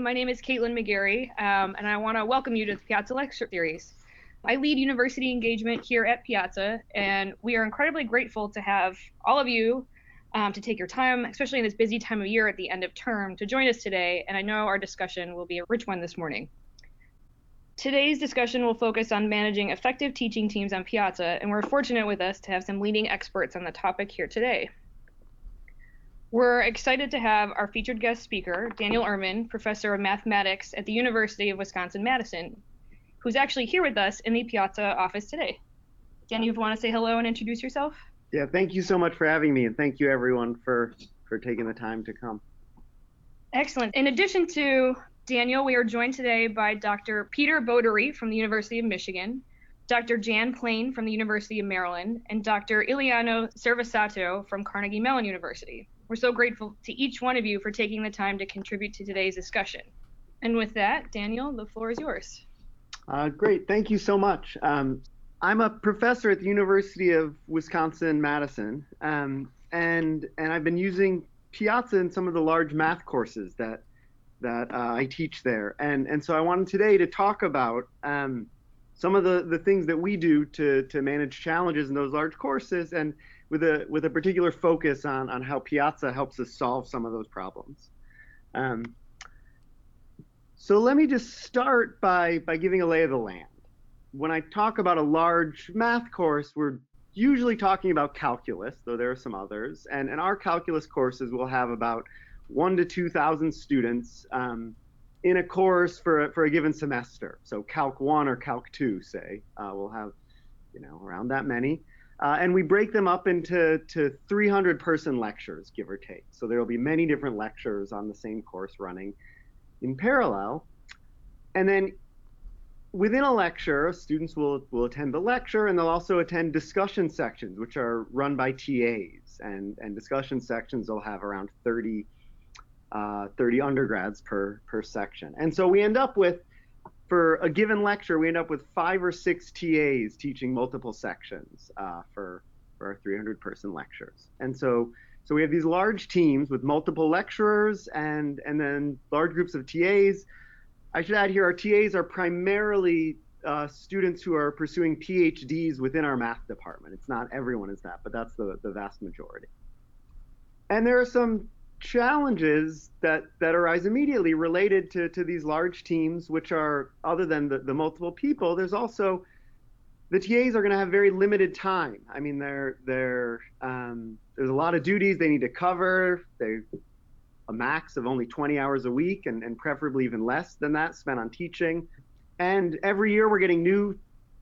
My name is Caitlin McGarry, um, and I want to welcome you to the Piazza Lecture Series. I lead university engagement here at Piazza, and we are incredibly grateful to have all of you um, to take your time, especially in this busy time of year at the end of term, to join us today. And I know our discussion will be a rich one this morning. Today's discussion will focus on managing effective teaching teams on Piazza, and we're fortunate with us to have some leading experts on the topic here today. We're excited to have our featured guest speaker, Daniel Erman, professor of mathematics at the University of Wisconsin Madison, who's actually here with us in the Piazza office today. Daniel, you want to say hello and introduce yourself? Yeah, thank you so much for having me, and thank you everyone for for taking the time to come. Excellent. In addition to Daniel, we are joined today by Dr. Peter Bodary from the University of Michigan, Dr. Jan Plane from the University of Maryland, and Dr. Iliano Cervesato from Carnegie Mellon University. We're so grateful to each one of you for taking the time to contribute to today's discussion. And with that, Daniel, the floor is yours. Uh, great, thank you so much. Um, I'm a professor at the University of Wisconsin Madison, um, and and I've been using Piazza in some of the large math courses that that uh, I teach there. And and so I wanted today to talk about um, some of the the things that we do to to manage challenges in those large courses and with a with a particular focus on on how Piazza helps us solve some of those problems. Um, so let me just start by by giving a lay of the land. When I talk about a large math course, we're usually talking about calculus, though there are some others. And and our calculus courses will have about one to two thousand students um, in a course for a, for a given semester. So Calc one or Calc two, say, uh, we'll have you know around that many. Uh, and we break them up into to 300 person lectures, give or take. So there will be many different lectures on the same course running in parallel. And then within a lecture, students will, will attend the lecture and they'll also attend discussion sections, which are run by TAs. And, and discussion sections will have around 30, uh, 30 undergrads per, per section. And so we end up with for a given lecture, we end up with five or six TAs teaching multiple sections uh, for, for our 300 person lectures. And so, so we have these large teams with multiple lecturers and, and then large groups of TAs. I should add here, our TAs are primarily uh, students who are pursuing PhDs within our math department. It's not everyone is that, but that's the, the vast majority. And there are some challenges that that arise immediately related to to these large teams which are other than the, the multiple people there's also the TAs are going to have very limited time. I mean they're they're um, there's a lot of duties they need to cover. They a max of only 20 hours a week and, and preferably even less than that spent on teaching. And every year we're getting new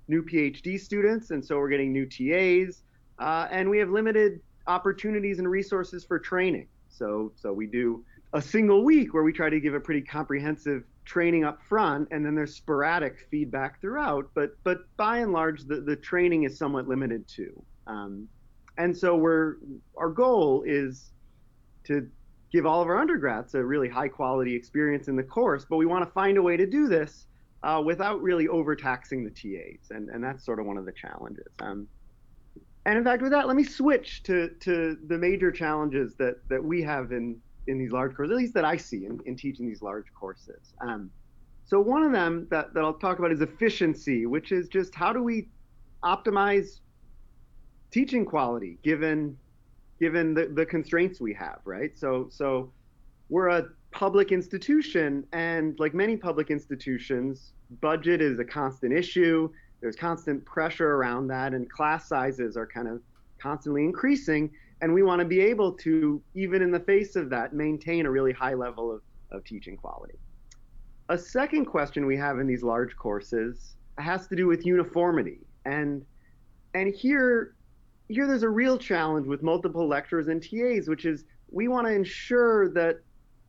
new PhD students and so we're getting new TAs uh, and we have limited opportunities and resources for training so so we do a single week where we try to give a pretty comprehensive training up front and then there's sporadic feedback throughout but but by and large the, the training is somewhat limited too. Um, and so we're our goal is to give all of our undergrads a really high quality experience in the course but we want to find a way to do this uh, without really overtaxing the TAs and and that's sort of one of the challenges. Um, and in fact, with that, let me switch to, to the major challenges that, that we have in, in these large courses, at least that I see in, in teaching these large courses. Um, so one of them that, that I'll talk about is efficiency, which is just how do we optimize teaching quality given given the, the constraints we have, right? So so we're a public institution and like many public institutions, budget is a constant issue there's constant pressure around that and class sizes are kind of constantly increasing and we want to be able to even in the face of that maintain a really high level of, of teaching quality. A second question we have in these large courses has to do with uniformity and and here here there's a real challenge with multiple lecturers and TAs which is we want to ensure that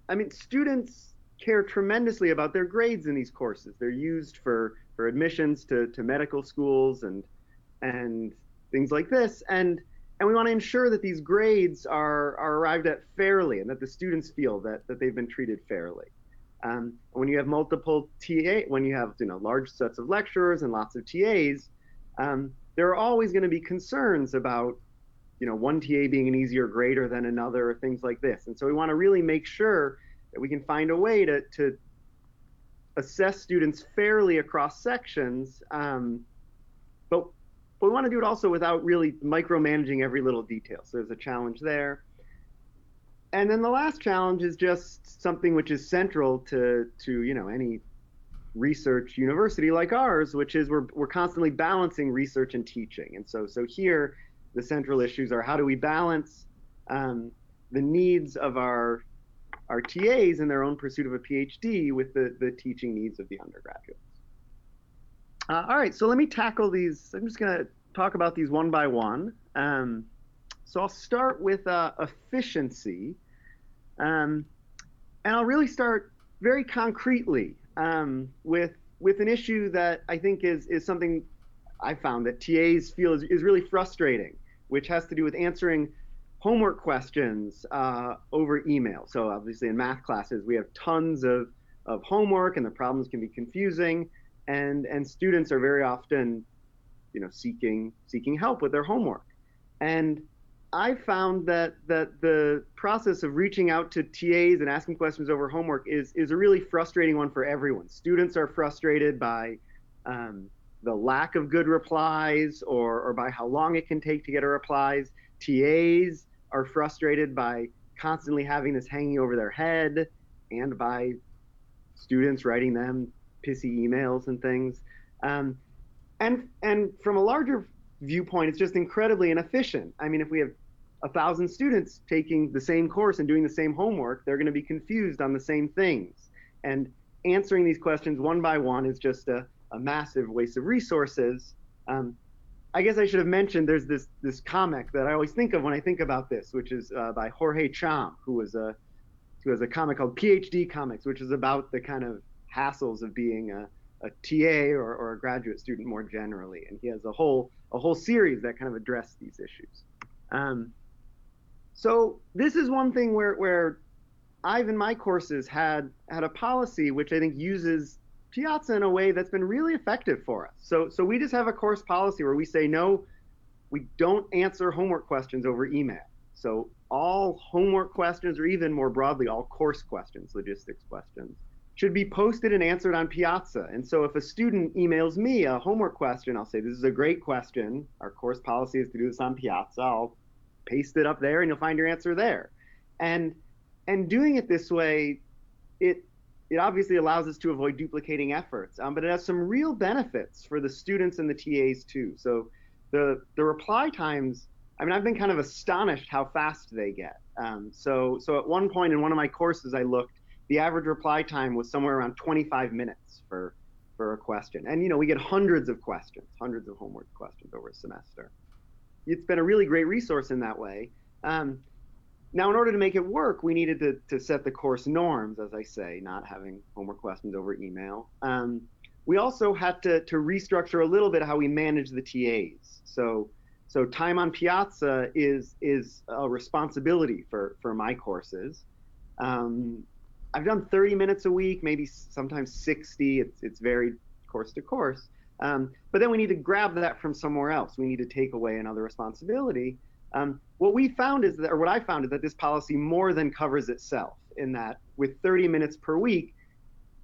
I mean students care tremendously about their grades in these courses. They're used for for admissions to, to medical schools and and things like this. And and we want to ensure that these grades are, are arrived at fairly and that the students feel that, that they've been treated fairly. Um, when you have multiple TA, when you have you know large sets of lecturers and lots of TAs, um, there are always going to be concerns about you know one TA being an easier grader than another or things like this. And so we want to really make sure that we can find a way to, to assess students fairly across sections, um, but, but we want to do it also without really micromanaging every little detail. So there's a challenge there. And then the last challenge is just something which is central to, to you know, any research university like ours, which is we're, we're constantly balancing research and teaching. And so, so here, the central issues are how do we balance um, the needs of our our TAs in their own pursuit of a PhD with the, the teaching needs of the undergraduates. Uh, all right, so let me tackle these. I'm just going to talk about these one by one. Um, so I'll start with uh, efficiency. Um, and I'll really start very concretely um, with, with an issue that I think is, is something I found that TAs feel is, is really frustrating, which has to do with answering homework questions uh, over email. So obviously in math classes, we have tons of, of homework and the problems can be confusing and, and students are very often, you know, seeking, seeking help with their homework. And I found that, that the process of reaching out to TAs and asking questions over homework is, is a really frustrating one for everyone. Students are frustrated by um, the lack of good replies or, or by how long it can take to get a replies. TAs are frustrated by constantly having this hanging over their head and by students writing them pissy emails and things. Um, and and from a larger viewpoint, it's just incredibly inefficient. I mean, if we have a thousand students taking the same course and doing the same homework, they're going to be confused on the same things. And answering these questions one by one is just a, a massive waste of resources. Um, I guess I should have mentioned there's this this comic that I always think of when I think about this, which is uh, by Jorge Cham, who was a who has a comic called PhD Comics, which is about the kind of hassles of being a, a TA or, or a graduate student more generally, and he has a whole a whole series that kind of address these issues. Um, so this is one thing where where I've in my courses had had a policy which I think uses Piazza in a way that's been really effective for us. So, so we just have a course policy where we say, no, we don't answer homework questions over email. So all homework questions, or even more broadly, all course questions, logistics questions, should be posted and answered on Piazza. And so if a student emails me a homework question, I'll say, this is a great question. Our course policy is to do this on Piazza. I'll paste it up there and you'll find your answer there. And and doing it this way, it it obviously allows us to avoid duplicating efforts, um, but it has some real benefits for the students and the TAs too. So the the reply times, I mean, I've been kind of astonished how fast they get. Um, so so at one point in one of my courses, I looked, the average reply time was somewhere around 25 minutes for for a question, and you know we get hundreds of questions, hundreds of homework questions over a semester. It's been a really great resource in that way. Um, now, in order to make it work, we needed to, to set the course norms, as I say, not having homework questions over email. Um, we also had to, to restructure a little bit how we manage the TAs. So, so time on Piazza is is a responsibility for for my courses. Um, I've done 30 minutes a week, maybe sometimes 60. It's it's varied course to course. Um, but then we need to grab that from somewhere else. We need to take away another responsibility. Um, what we found is that, or what I found is that this policy more than covers itself in that with 30 minutes per week,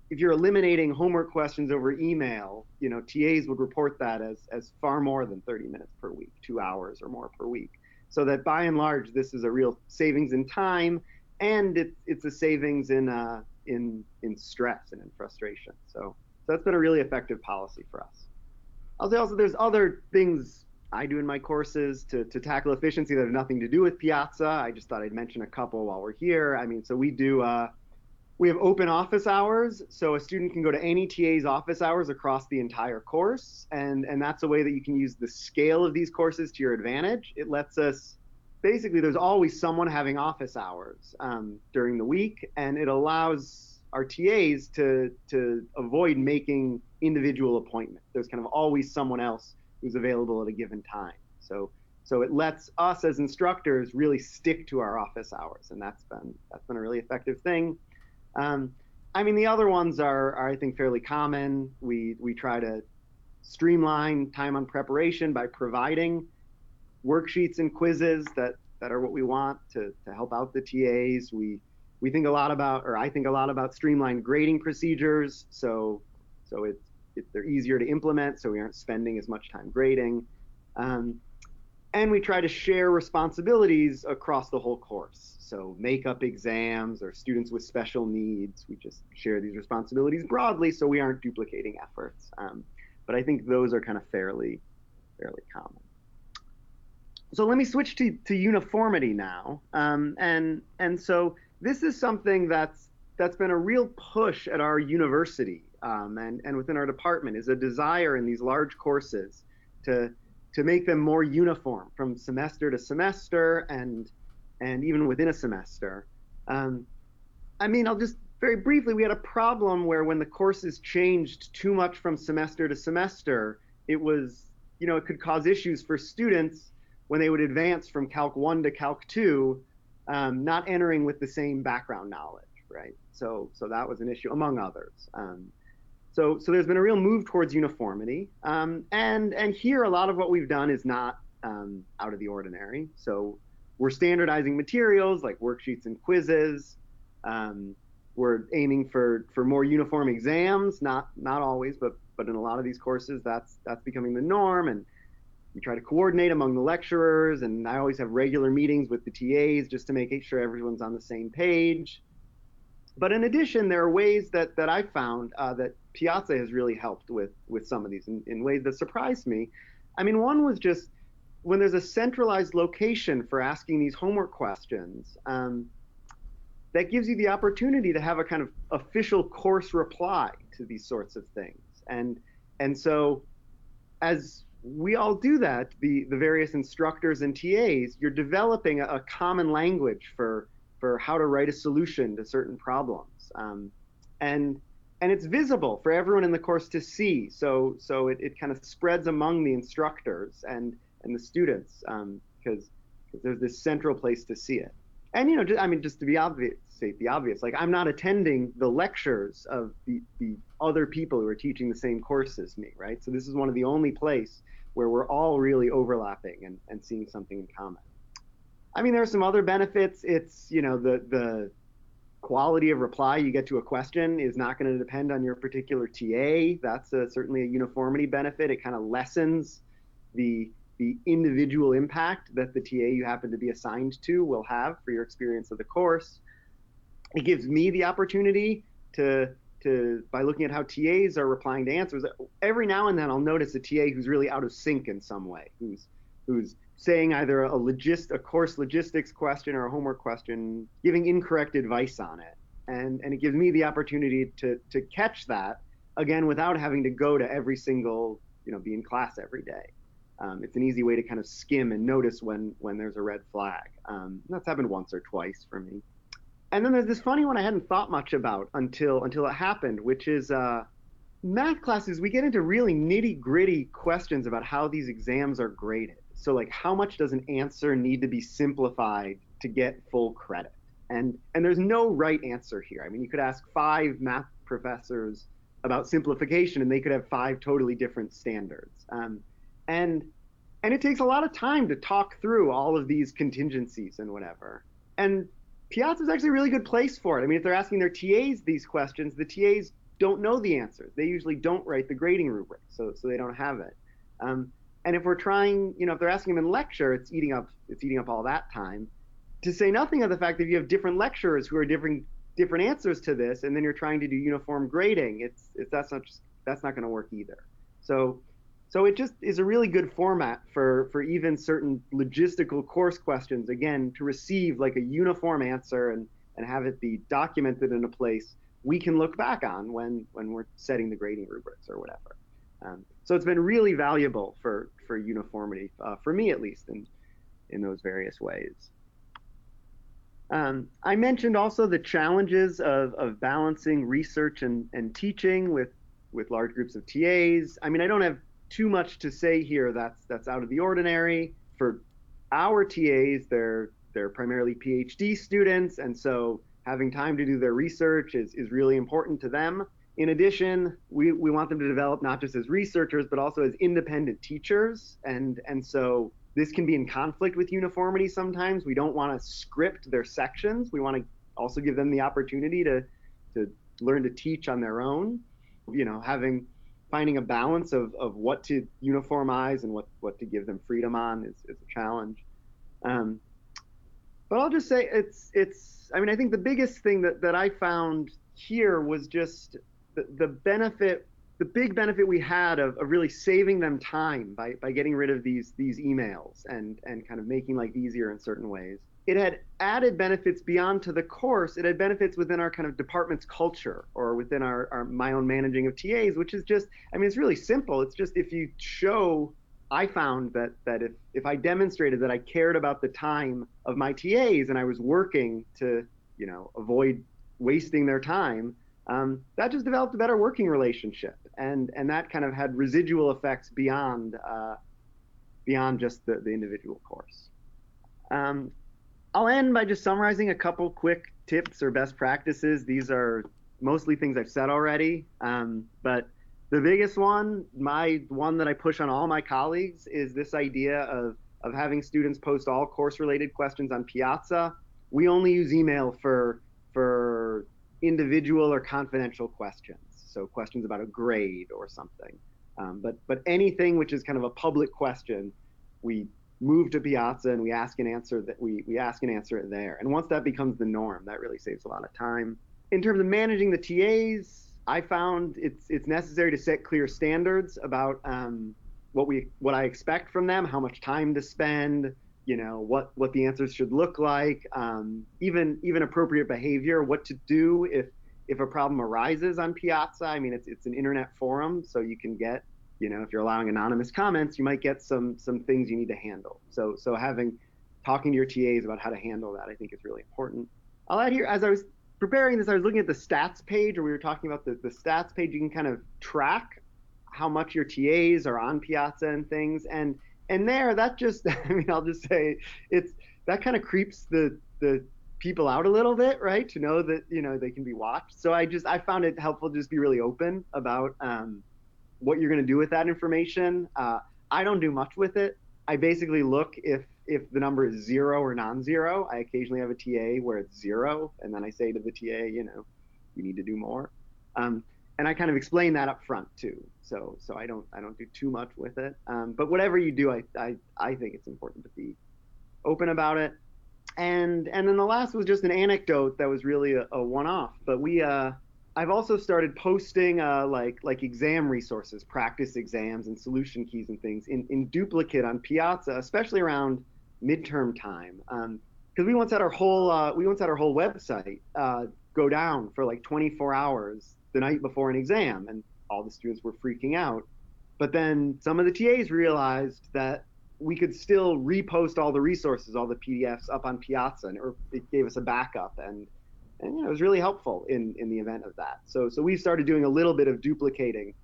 if you're eliminating homework questions over email, you know, TAs would report that as, as far more than 30 minutes per week, two hours or more per week. So that by and large, this is a real savings in time and it, it's a savings in, uh, in, in stress and in frustration. So, so that's been a really effective policy for us. I'll say also there's other things I do in my courses to, to tackle efficiency that have nothing to do with Piazza. I just thought I'd mention a couple while we're here. I mean, so we do, uh, we have open office hours. So a student can go to any TA's office hours across the entire course. And, and that's a way that you can use the scale of these courses to your advantage. It lets us, basically, there's always someone having office hours um, during the week. And it allows our TAs to, to avoid making individual appointments. There's kind of always someone else who's available at a given time. So so it lets us as instructors really stick to our office hours, and that's been that's been a really effective thing. Um, I mean, the other ones are, are I think fairly common. We we try to streamline time on preparation by providing worksheets and quizzes that that are what we want to to help out the TAs. We we think a lot about, or I think a lot about streamlined grading procedures. So, so it's, it, they're easier to implement, so we aren't spending as much time grading. Um, and we try to share responsibilities across the whole course. So makeup exams or students with special needs, we just share these responsibilities broadly so we aren't duplicating efforts. Um, but I think those are kind of fairly, fairly common. So let me switch to, to uniformity now. Um, and, and so this is something that's that's been a real push at our university um, and and within our department is a desire in these large courses to to make them more uniform from semester to semester and and even within a semester. Um, I mean, I'll just very briefly, we had a problem where when the courses changed too much from semester to semester, it was, you know, it could cause issues for students when they would advance from Calc 1 to Calc 2 um, not entering with the same background knowledge, right? So, so that was an issue among others. Um, so, so there's been a real move towards uniformity, um, and and here a lot of what we've done is not um, out of the ordinary. So, we're standardizing materials like worksheets and quizzes. Um, we're aiming for for more uniform exams, not not always, but but in a lot of these courses, that's that's becoming the norm, and we try to coordinate among the lecturers, and I always have regular meetings with the TAs just to make sure everyone's on the same page. But in addition, there are ways that that I found uh, that Piazza has really helped with with some of these in, in ways that surprised me. I mean, one was just when there's a centralized location for asking these homework questions. Um, that gives you the opportunity to have a kind of official course reply to these sorts of things. And and so as we all do that, the, the various instructors and TAs, you're developing a, a common language for, for how to write a solution to certain problems. Um, and, and it's visible for everyone in the course to see. So, so it, it kind of spreads among the instructors and, and the students um, because there's this central place to see it. And, you know, just, I mean, just to be obvious, the obvious, like I'm not attending the lectures of the, the other people who are teaching the same course as me, right? So this is one of the only place where we're all really overlapping and, and seeing something in common. I mean, there are some other benefits. It's, you know, the, the quality of reply you get to a question is not going to depend on your particular TA. That's a, certainly a uniformity benefit. It kind of lessens the, the individual impact that the TA you happen to be assigned to will have for your experience of the course. It gives me the opportunity to to by looking at how TAs are replying to answers. Every now and then I'll notice a TA who's really out of sync in some way, who's who's saying either a logist a course logistics question or a homework question, giving incorrect advice on it. And and it gives me the opportunity to to catch that again without having to go to every single, you know, be in class every day. Um, it's an easy way to kind of skim and notice when when there's a red flag. Um, that's happened once or twice for me and then there's this funny one I hadn't thought much about until until it happened, which is uh, math classes. We get into really nitty gritty questions about how these exams are graded. So like, how much does an answer need to be simplified to get full credit? And and there's no right answer here. I mean, you could ask five math professors about simplification, and they could have five totally different standards. Um, and and it takes a lot of time to talk through all of these contingencies and whatever. And Piazza is actually a really good place for it. I mean, if they're asking their TAs these questions, the TAs don't know the answers. They usually don't write the grading rubric, so so they don't have it. Um, and if we're trying, you know, if they're asking them in lecture, it's eating up it's eating up all that time. To say nothing of the fact that you have different lecturers who are different different answers to this, and then you're trying to do uniform grading, it's it's that's not just, that's not going to work either. So so it just is a really good format for, for even certain logistical course questions, again, to receive like a uniform answer and, and have it be documented in a place we can look back on when, when we're setting the grading rubrics or whatever. Um, so it's been really valuable for, for uniformity, uh, for me at least, in, in those various ways. Um, I mentioned also the challenges of, of balancing research and, and teaching with, with large groups of TAs. I mean, I don't have too much to say here that's that's out of the ordinary. For our TAs, they're they're primarily PhD students, and so having time to do their research is, is really important to them. In addition, we, we want them to develop not just as researchers, but also as independent teachers. And, and so this can be in conflict with uniformity sometimes. We don't want to script their sections. We want to also give them the opportunity to to learn to teach on their own. You know, having finding a balance of, of what to uniformize and what, what to give them freedom on is, is a challenge. Um, but I'll just say it's it's I mean I think the biggest thing that, that I found here was just the, the benefit the big benefit we had of, of really saving them time by, by getting rid of these these emails and and kind of making life easier in certain ways. It had added benefits beyond to the course. It had benefits within our kind of department's culture or within our, our my own managing of TAs, which is just I mean it's really simple. It's just if you show I found that that if if I demonstrated that I cared about the time of my TAs and I was working to you know avoid wasting their time, um, that just developed a better working relationship, and and that kind of had residual effects beyond uh, beyond just the, the individual course. Um, I'll end by just summarizing a couple quick tips or best practices. These are mostly things I've said already, um, but the biggest one, my one that I push on all my colleagues, is this idea of of having students post all course related questions on Piazza. We only use email for for individual or confidential questions. So questions about a grade or something. Um, but but anything which is kind of a public question, we move to Piazza and we ask and answer that we we ask and answer it there. And once that becomes the norm, that really saves a lot of time. In terms of managing the TAs, I found it's it's necessary to set clear standards about um, what we what I expect from them, how much time to spend, you know what what the answers should look like um, even even appropriate behavior what to do if if a problem arises on piazza. I mean it's it's an internet forum so you can get you know if you're allowing anonymous comments you might get some some things you need to handle. So so having talking to your tas about how to handle that i think is really important. I'll add here as i was preparing this i was looking at the stats page or we were talking about the, the stats page. You can kind of track how much your tas are on piazza and things. And and there that just i mean i'll just say it's that kind of creeps the the people out a little bit right? To know that you know they can be watched. So i just i found it helpful to just be really open about um, what you're going to do with that information. Uh, i don't do much with it. I basically look if if the number is zero or non-zero. I occasionally have a ta where it's zero and then i say to the ta you know you need to do more. Um, and I kind of explain that up front too. So so I don't I don't do too much with it. Um, but whatever you do, I, I I think it's important to be open about it. And and then the last was just an anecdote that was really a, a one-off. But we uh, I've also started posting uh, like like exam resources, practice exams, and solution keys and things in, in duplicate on Piazza, especially around midterm time. Because um, we once had our whole uh, we once had our whole website uh, go down for like 24 hours the night before an exam, and all the students were freaking out. But then some of the TAs realized that we could still repost all the resources, all the PDFs up on Piazza, and it gave us a backup, and and you know, it was really helpful in in the event of that. So so we started doing a little bit of duplicating,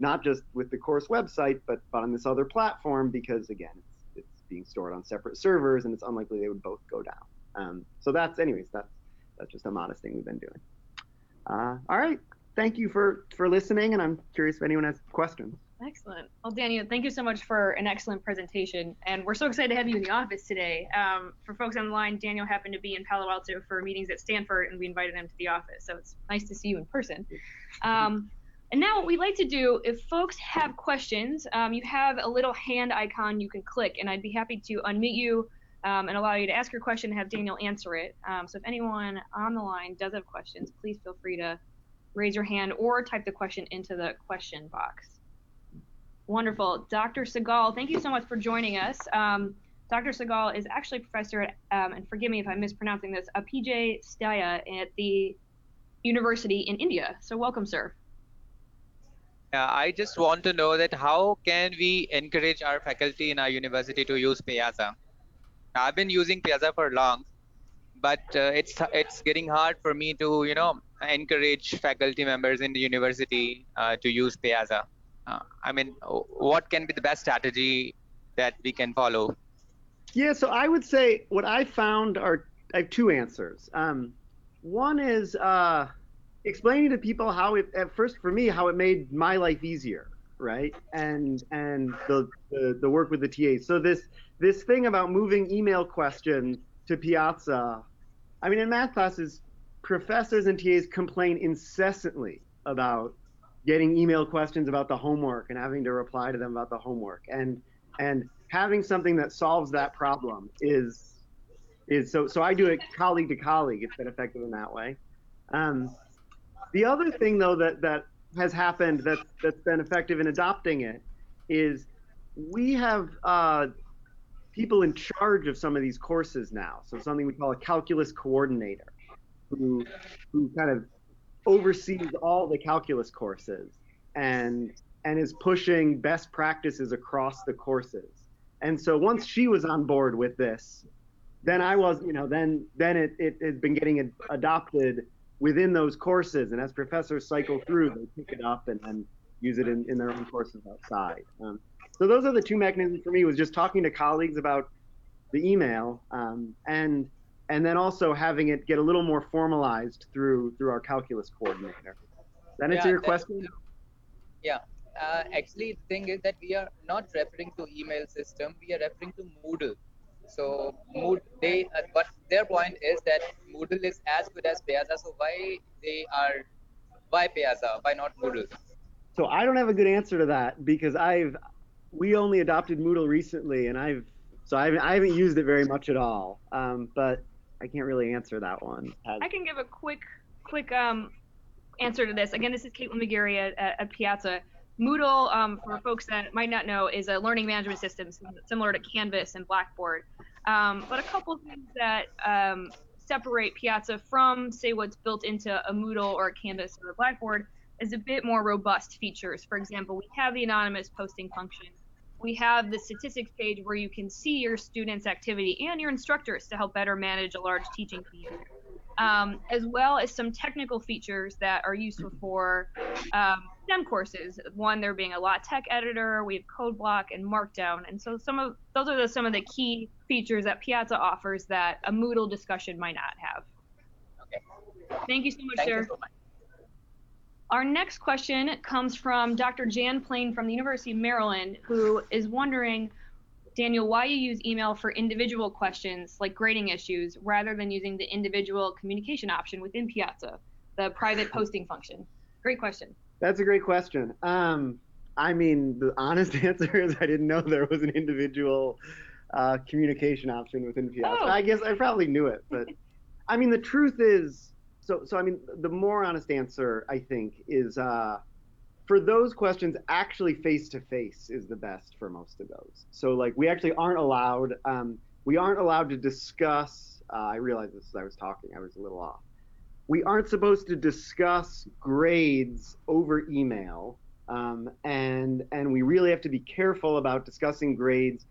not just with the course website, but but on this other platform because again, it's it's being stored on separate servers, and it's unlikely they would both go down. Um, so that's anyways, that's that's just a modest thing we've been doing. Uh, all right, thank you for for listening, and I'm curious if anyone has questions. Excellent. Well, Daniel, thank you so much for an excellent presentation, and we're so excited to have you in the office today. Um, for folks on the line, Daniel happened to be in Palo Alto for meetings at Stanford, and we invited him to the office, so it's nice to see you in person. Um, and now what we'd like to do, if folks have questions, um, you have a little hand icon you can click, and I'd be happy to unmute you um, and allow you to ask your question and have Daniel answer it. Um, so if anyone on the line does have questions, please feel free to raise your hand or type the question into the question box. Wonderful. Dr. Segal, thank you so much for joining us. Um, Dr. Segal is actually a professor at, um, and forgive me if I'm mispronouncing this, a PJ Staya at the university in India. So welcome, sir. Yeah, I just want to know that how can we encourage our faculty in our university to use Piazza? I've been using Piazza for long, but uh, it's it's getting hard for me to you know encourage faculty members in the university uh, to use Piazza? Uh, I mean, what can be the best strategy that we can follow? Yeah, so I would say what I found are I have two answers. Um, one is uh, explaining to people how it at first for me how it made my life easier, right? And and the the, the work with the TAs. So this this thing about moving email questions to Piazza, I mean, in math classes, professors and TAs complain incessantly about getting email questions about the homework and having to reply to them about the homework. And and having something that solves that problem is is so so I do it colleague to colleague. It's been effective in that way. Um, the other thing though that that has happened that's that's been effective in adopting it is we have uh, people in charge of some of these courses now. So something we call a calculus coordinator, who who kind of oversees all the calculus courses and and is pushing best practices across the courses. And so once she was on board with this, then I was, you know, then then it it has been getting adopted within those courses. And as professors cycle through, they pick it up and then use it in, in their own courses outside. Um, so those are the two mechanisms for me was just talking to colleagues about the email um, and and then also having it get a little more formalized through through our calculus coordinator. Does that answer your that- question? Yeah. Uh, actually, the thing is that we are not referring to email system. We are referring to Moodle. So Moodle, they, uh, but their point is that Moodle is as good as Piazza. So why they are, why Piazza? Why not Moodle? So I don't have a good answer to that because I've we only adopted Moodle recently, and I've so I haven't, I haven't used it very much at all. Um, but I can't really answer that one. I can give a quick, quick um, answer to this. Again, this is Caitlin McGarry at, at, at Piazza. Moodle, um, for folks that might not know, is a learning management system similar to Canvas and Blackboard. Um, but a couple things that um, separate Piazza from, say, what's built into a Moodle or a Canvas or a Blackboard is a bit more robust features. For example, we have the anonymous posting function. We have the statistics page where you can see your students' activity and your instructors to help better manage a large teaching team um, as well as some technical features that are useful for um, STEM courses. One, there being a LaTeX editor, we have code block and Markdown, and so some of those are the, some of the key features that Piazza offers that a Moodle discussion might not have. Okay. Thank you so much, Thank sir. You so much. Our next question comes from Dr. Jan Plane from the University of Maryland, who is wondering, Daniel, why you use email for individual questions like grading issues rather than using the individual communication option within Piazza, the private posting function? Great question. That's a great question. Um, I mean, the honest answer is I didn't know there was an individual uh, communication option within Piazza. Oh. I guess I probably knew it, but I mean, the truth is, so so I mean, the more honest answer I think is uh, for those questions, actually face to face is the best for most of those. So like, we actually aren't allowed. Um, we aren't allowed to discuss. Uh, I realized this as I was talking. I was a little off we aren't supposed to discuss grades over email um, and and we really have to be careful about discussing grades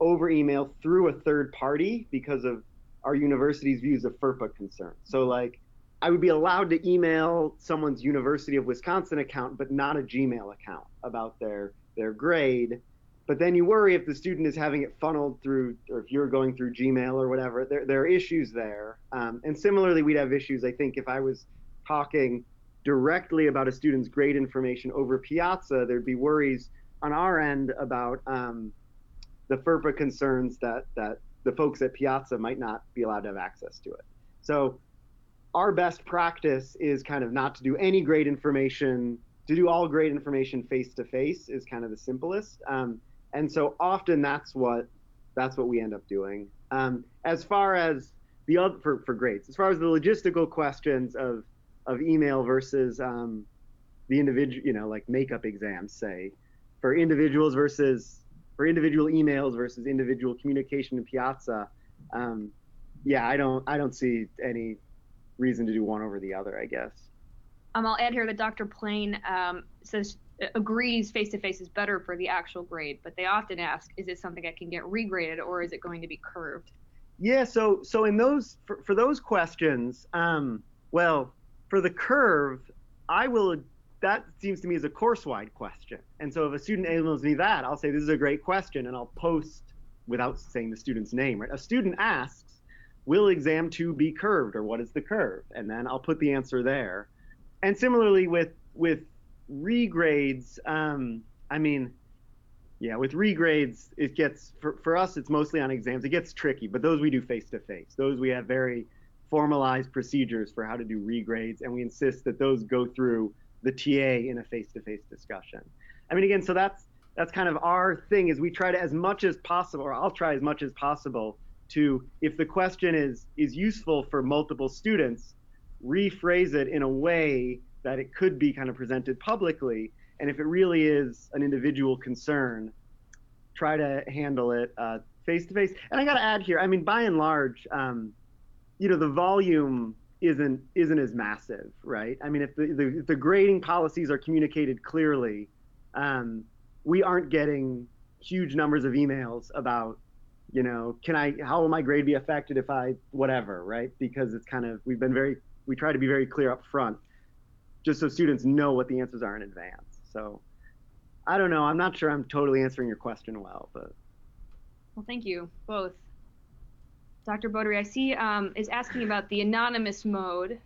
over email through a third party because of our university's views of FERPA concerns. So like I would be allowed to email someone's University of Wisconsin account but not a Gmail account about their their grade. But then you worry if the student is having it funneled through, or if you're going through Gmail or whatever. There, there are issues there. Um, and similarly, we'd have issues, I think, if I was talking directly about a student's grade information over Piazza, there'd be worries on our end about um, the FERPA concerns that, that the folks at Piazza might not be allowed to have access to it. So our best practice is kind of not to do any great information, to do all great information face to face is kind of the simplest. Um, and so often that's what that's what we end up doing. Um, as far as the other for, for grades, as far as the logistical questions of of email versus um, the individual, you know, like makeup exams, say, for individuals versus for individual emails versus individual communication in Piazza. Um, yeah, I don't I don't see any reason to do one over the other. I guess. Um, I'll add here that Dr. Plane um, says agrees face to face is better for the actual grade, but they often ask, is it something that can get regraded or is it going to be curved? Yeah, so so in those for, for those questions, um, well, for the curve, I will that seems to me as a course-wide question. And so if a student emails me that, I'll say this is a great question and I'll post without saying the student's name, right? A student asks, will exam 2 be curved or what is the curve? And then I'll put the answer there. And similarly with with regrades, um, I mean, yeah, with regrades, it gets for, for us, it's mostly on exams. It gets tricky, but those we do face to face. Those we have very formalized procedures for how to do regrades, and we insist that those go through the TA in a face-to-face discussion. I mean, again, so that's that's kind of our thing is we try to as much as possible, or I'll try as much as possible to, if the question is is useful for multiple students, rephrase it in a way that it could be kind of presented publicly. And if it really is an individual concern, try to handle it face to face. And I got to add here, I mean, by and large, um, you know, the volume isn't isn't as massive, right? I mean, if the, the, if the grading policies are communicated clearly, um, we aren't getting huge numbers of emails about, you know, can I, how will my grade be affected if I, whatever, right? Because it's kind of, we've been very, we try to be very clear up front, just so students know what the answers are in advance. So I don't know. I'm not sure I'm totally answering your question well, but. Well, thank you both. Dr. Bodary, I see um, is asking about the anonymous mode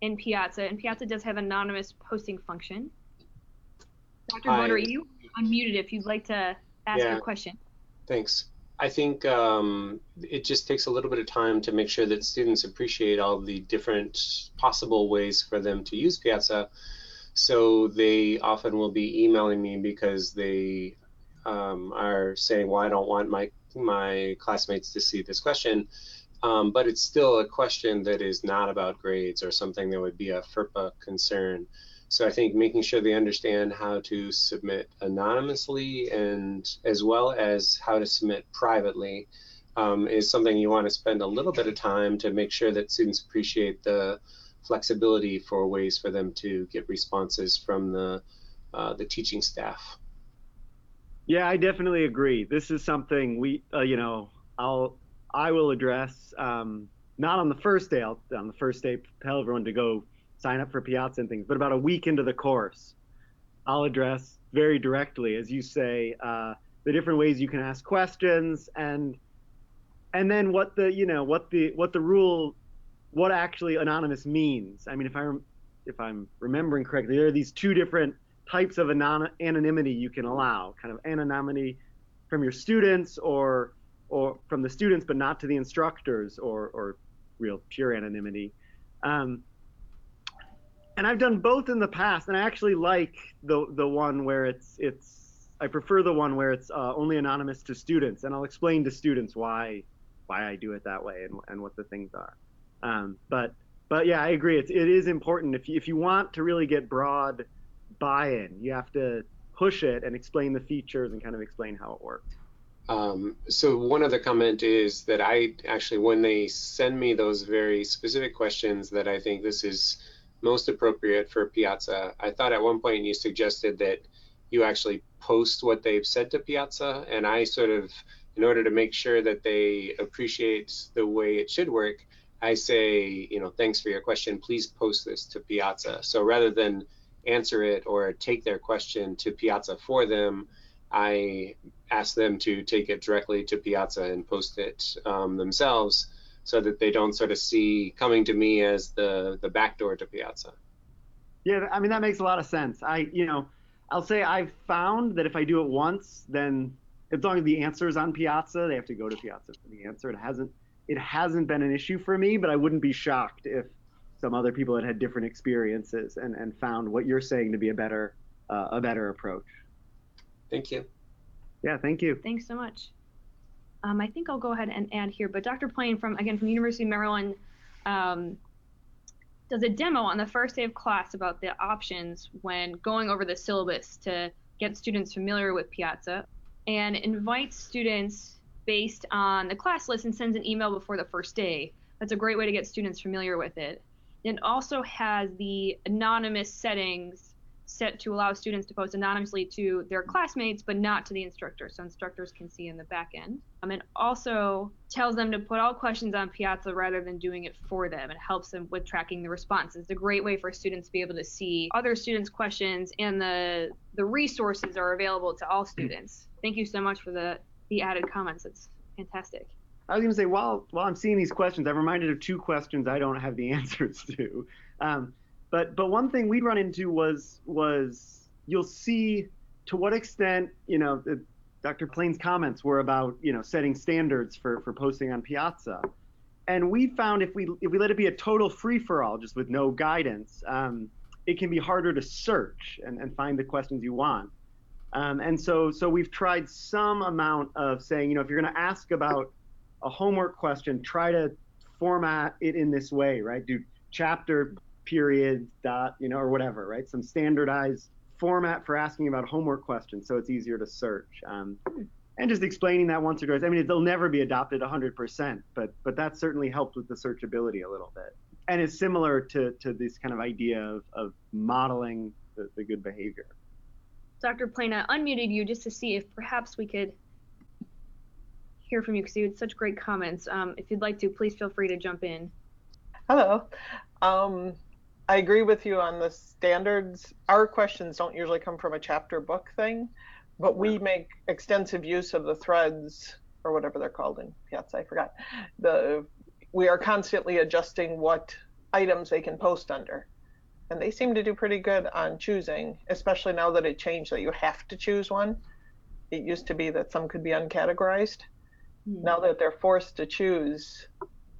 in Piazza, and Piazza does have anonymous posting function. Dr. Hi. Bodary, you unmuted if you'd like to ask yeah. your question. Thanks. I think um, it just takes a little bit of time to make sure that students appreciate all the different possible ways for them to use Piazza. So they often will be emailing me because they um, are saying, "Well, I don't want my my classmates to see this question," um, but it's still a question that is not about grades or something that would be a FERPA concern. So I think making sure they understand how to submit anonymously and as well as how to submit privately um, is something you want to spend a little bit of time to make sure that students appreciate the flexibility for ways for them to get responses from the uh, the teaching staff. Yeah, I definitely agree. This is something we, uh, you know, I'll I will address um, not on the first day. I'll, on the first day, tell everyone to go sign up for Piazza and things. But about a week into the course, I'll address very directly, as you say, uh, the different ways you can ask questions and and then what the you know what the what the rule what actually anonymous means. I mean, if I if I'm remembering correctly, there are these two different types of anon- anonymity you can allow, kind of anonymity from your students or or from the students, but not to the instructors, or or real pure anonymity. Um, and I've done both in the past, and I actually like the the one where it's it's I prefer the one where it's uh, only anonymous to students, and I'll explain to students why why I do it that way and and what the things are. Um, but but yeah, I agree. It's it is important if you, if you want to really get broad buy-in, you have to push it and explain the features and kind of explain how it works. Um, so one other comment is that I actually, when they send me those very specific questions that I think this is most appropriate for Piazza. I thought at one point you suggested that you actually post what they've said to Piazza, and I sort of, in order to make sure that they appreciate the way it should work, I say, you know, thanks for your question. Please post this to Piazza. So rather than answer it or take their question to Piazza for them, I ask them to take it directly to Piazza and post it um, themselves so that they don't sort of see coming to me as the the back door to Piazza. Yeah, I mean that makes a lot of sense. I you know I'll say I've found that if I do it once, then as long as the answer is on Piazza, they have to go to Piazza for the answer. It hasn't it hasn't been an issue for me, but I wouldn't be shocked if some other people had had different experiences and, and found what you're saying to be a better uh, a better approach. Thank you. Yeah, thank you. Thanks so much. Um, I think I'll go ahead and add here, but Dr. Plane from again from University of Maryland um, does a demo on the first day of class about the options when going over the syllabus to get students familiar with Piazza, and invites students based on the class list and sends an email before the first day. That's a great way to get students familiar with it. It also has the anonymous settings set to allow students to post anonymously to their classmates, but not to the instructor, so instructors can see in the back end. Um, and also tells them to put all questions on Piazza rather than doing it for them. It helps them with tracking the responses. It's a great way for students to be able to see other students' questions, and the the resources are available to all students. Thank you so much for the the added comments. It's fantastic. I was going to say, while while I'm seeing these questions, I'm reminded of two questions I don't have the answers to. Um, but but one thing we'd run into was was you'll see to what extent you know Dr. Plane's comments were about you know setting standards for for posting on Piazza, and we found if we if we let it be a total free for all, just with no guidance, um, it can be harder to search and, and find the questions you want. Um, and so so we've tried some amount of saying, you know, if you're going to ask about a homework question, try to format it in this way, right? Do chapter period dot, you know, or whatever, right? Some standardized format for asking about homework questions, so it's easier to search. Um, and just explaining that once or twice. I mean, they'll never be adopted 100%, but but that certainly helped with the searchability a little bit, and it's similar to to this kind of idea of, of modeling the, the good behavior. Dr. Plana unmuted you just to see if perhaps we could hear from you because you had such great comments. Um, if you'd like to, please feel free to jump in. Hello. Um, I agree with you on the standards. Our questions don't usually come from a chapter book thing but we make extensive use of the threads or whatever they're called in Piazza. I forgot. The we are constantly adjusting what items they can post under, and they seem to do pretty good on choosing, especially now that it changed that you have to choose one. It used to be that some could be uncategorized. Mm. Now that they're forced to choose,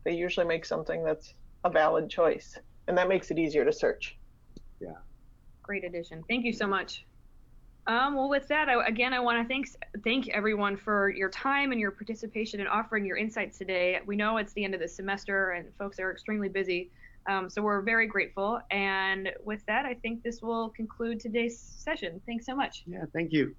they usually make something that's a valid choice, and that makes it easier to search. Yeah. Great addition. Thank you so much. Um, well, with that, I, again, I want to thank thank everyone for your time and your participation and offering your insights today. We know it's the end of the semester and folks are extremely busy, um, so we're very grateful. And with that, I think this will conclude today's session. Thanks so much. Yeah, thank you.